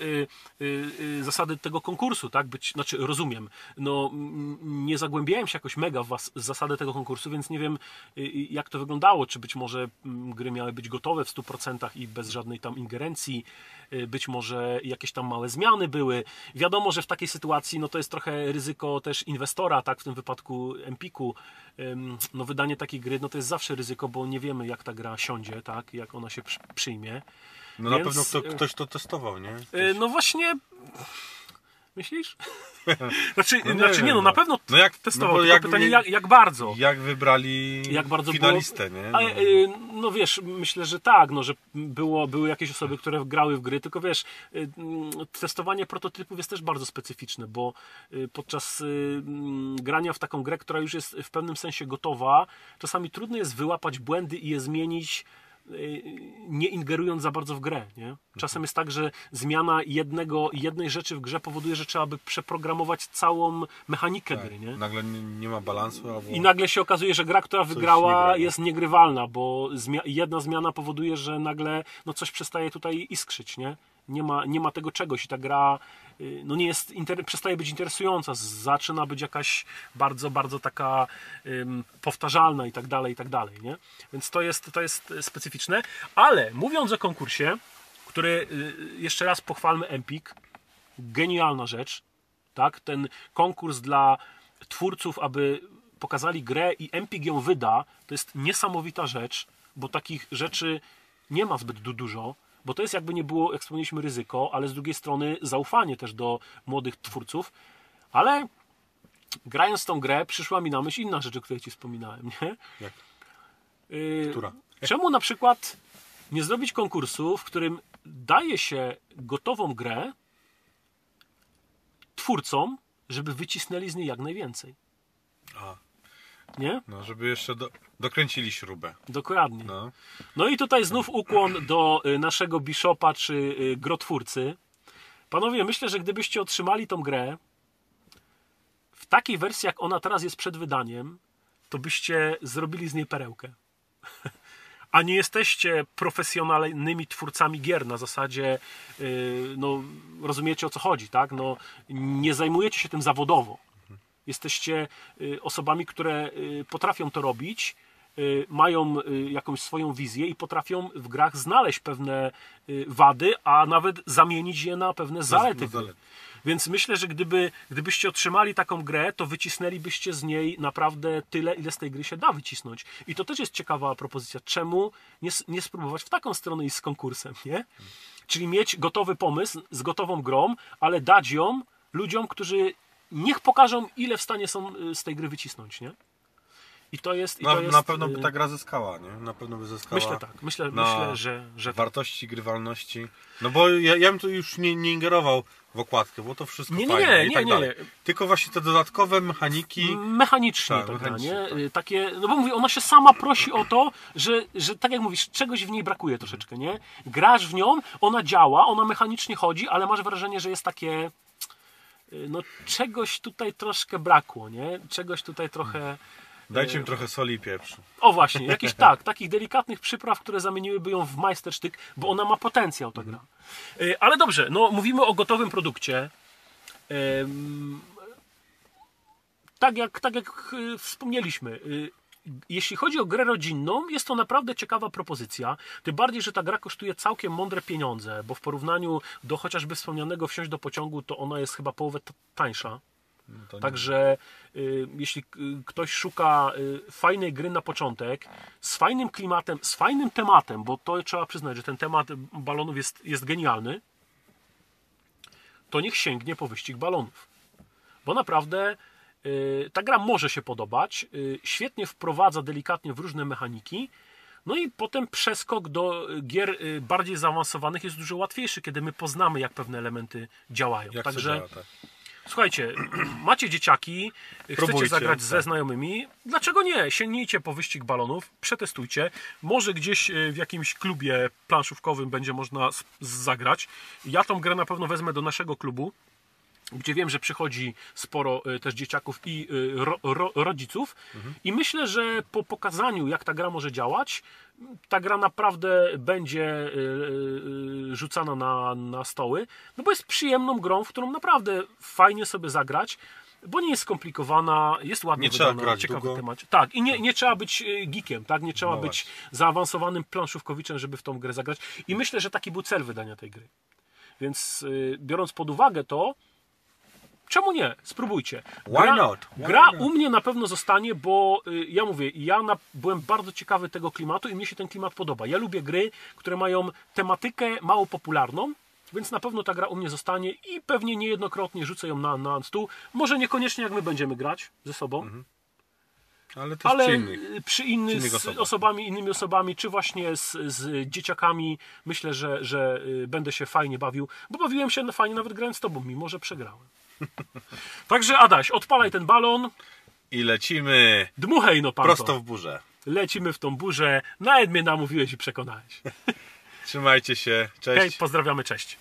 y, y, zasady tego konkursu, tak? Być, znaczy rozumiem. No, nie zagłębiałem się jakoś mega w was, zasady tego konkursu, więc nie wiem, y, y, jak to wyglądało. Czy być może gry miały być gotowe w 100% i bez żadnej tam ingerencji, y, być może jakieś tam małe zmiany były. Wiadomo, że w takiej sytuacji no to jest trochę ryzyko też inwestora, tak? W tym wypadku Empiku. No wydanie takiej gry, no to jest zawsze ryzyko, bo nie wiemy jak ta gra siądzie, tak? Jak ona się przy- przyjmie. No na Więc, pewno kto, y, ktoś to testował, nie? Y, No właśnie. Myślisz? Znaczy, No nie znaczy nie, wiem, no na no. pewno No jak- testował. no jak pytanie, nie- jak, jak bardzo? Jak wybrali Jak bardzo finalistę, było... nie? No. y, no wiesz, myślę, że tak, no, że było, były jakieś osoby, które grały w gry, tylko wiesz, mm, testowanie prototypów jest też bardzo specyficzne, bo podczas mm, grania w taką grę, która już jest w pewnym sensie gotowa, czasami trudno jest wyłapać błędy i je zmienić nie ingerując za bardzo w grę. Nie? Czasem jest tak, że zmiana jednego, jednej rzeczy w grze powoduje, że trzeba by przeprogramować całą mechanikę gry. Nie? Nagle nie, nie ma balansu albo... I nagle się okazuje, że gra, która wygrała, nie gra, jest niegrywalna, bo zmi- jedna zmiana powoduje, że nagle no, coś przestaje tutaj iskrzyć, nie? Nie ma, nie ma tego czegoś i ta gra y, no, nie jest, inter- przestaje być interesująca, zaczyna być jakaś bardzo, bardzo taka ym, powtarzalna i tak dalej, i tak dalej, nie? Więc to jest, to jest specyficzne. Ale mówiąc o konkursie, który y, jeszcze raz pochwalmy Empik, genialna rzecz, tak? Ten konkurs dla twórców, aby pokazali grę i Empik ją wyda, to jest niesamowita rzecz, bo takich rzeczy nie ma zbyt du- dużo, bo to jest jakby nie było, jak wspomnieliśmy, ryzyko, ale z drugiej strony zaufanie też do młodych twórców, ale grając tą grę przyszła mi na myśl inna rzecz, o której Ci wspominałem, nie? Jak? Yy, Która? Czemu na przykład nie zrobić konkursu, w którym daje się gotową grę twórcom, żeby wycisnęli z niej jak najwięcej? A, Nie? no, żeby jeszcze do, dokręcili śrubę. Dokładnie. No. No. i tutaj znów ukłon do y, naszego bishopa czy y, grotwórcy. Panowie, myślę, że gdybyście otrzymali tą grę w takiej wersji, jak ona teraz jest przed wydaniem, to byście zrobili z niej perełkę. A nie jesteście profesjonalnymi twórcami gier na zasadzie, yy, no rozumiecie o co chodzi, tak? No, nie zajmujecie się tym zawodowo. Jesteście y, osobami, które y, potrafią to robić y, mają jakąś swoją wizję i potrafią w grach znaleźć pewne wady, a nawet zamienić je na pewne zalety. Więc myślę, że gdyby, gdybyście otrzymali taką grę, to wycisnęlibyście z niej naprawdę tyle, ile z tej gry się da wycisnąć. I to też jest ciekawa propozycja. Czemu nie, nie spróbować w taką stronę iść z konkursem, nie? Czyli mieć gotowy pomysł z gotową grą, ale dać ją ludziom, którzy niech pokażą, ile w stanie są y, z tej gry wycisnąć, nie? I to jest. I Na, to jest na pewno by y, ta gra zyskała, nie? Na pewno by zyskała. Myślę tak. Myślę, na myślę że, że tak. wartości, grywalności. No bo ja, ja bym tu już nie, nie ingerował w okładkę, bo to wszystko Nie, nie, fajne nie, i tak nie, dalej. nie. Tylko właśnie te dodatkowe mechaniki. Mechanicznie Tak, ta nie? tak. Takie, no bo mówię, ona się sama prosi o to, że, że tak jak mówisz, czegoś w niej brakuje troszeczkę, nie? Grasz w nią, ona działa, ona mechanicznie chodzi, ale masz wrażenie, że jest takie no czegoś tutaj troszkę brakło, nie? Czegoś tutaj trochę Dajcie im trochę soli i pieprzu. o właśnie, jakieś tak, takich delikatnych przypraw, które zamieniłyby ją w majstersztyk, bo ona ma potencjał ta gra. Y, Ale dobrze, no mówimy o gotowym produkcie. Tak jak, tak jak y, wspomnieliśmy, y, jeśli chodzi o grę rodzinną, jest to naprawdę ciekawa propozycja. Tym bardziej, że ta gra kosztuje całkiem mądre pieniądze, bo w porównaniu do chociażby wspomnianego wsiąść do pociągu, to ona jest chyba połowę tańsza. Nie- Także y, jeśli y, ktoś szuka y, fajnej gry na początek, z fajnym klimatem, z fajnym tematem, bo to trzeba przyznać, że ten temat balonów jest, jest genialny, to niech sięgnie po wyścig balonów. Bo naprawdę ta gra może się podobać, y, świetnie wprowadza delikatnie w różne mechaniki, no i potem przeskok do y, gier y, bardziej zaawansowanych jest dużo łatwiejszy, kiedy my poznamy, jak pewne elementy działają. Jak Także działa, tak. Słuchajcie, macie dzieciaki, chcecie Próbujcie, zagrać ze tak. znajomymi, dlaczego nie? Sięgnijcie po wyścig balonów, przetestujcie. Może gdzieś w jakimś klubie planszówkowym będzie można zagrać. Ja tą grę na pewno wezmę do naszego klubu, gdzie wiem, że przychodzi sporo e, też dzieciaków i e, ro, ro, rodziców. I myślę, że po pokazaniu, jak ta gra może działać, ta gra naprawdę będzie e, rzucana na, na stoły, no bo jest przyjemną grą, w którą naprawdę fajnie sobie zagrać, bo nie jest skomplikowana, jest ładnie Nie wydana, ciekawy długo. temat. Tak, i nie, nie trzeba być geekiem, tak? nie trzeba No być właśnie. zaawansowanym planszówkowiczem, żeby w tą grę zagrać. I myślę, że taki był cel wydania tej gry. Więc y, biorąc pod uwagę to, czemu nie? Spróbujcie. Why not? Why gra not? u mnie na pewno zostanie, bo y, ja mówię, ja na, byłem bardzo ciekawy tego klimatu i mnie się ten klimat podoba. Ja lubię gry, które mają tematykę mało popularną, więc na pewno ta gra u mnie zostanie i pewnie niejednokrotnie rzucę ją na, na stół. Może niekoniecznie jak my będziemy grać ze sobą, Mhm. Ale też ale przy innych. y, przy innych, innych z osobach. osobami, innymi osobami, czy właśnie z, z dzieciakami, myślę, że, że y, będę się fajnie bawił, bo bawiłem się fajnie nawet grając z tobą, mimo że przegrałem. Także Adaś, odpalaj ten balon, I lecimy dmuchaj no pan prosto to. w burzę. Lecimy w tą burzę, nawet mnie namówiłeś i przekonałeś. Trzymajcie się. Cześć. Hej, pozdrawiamy, cześć.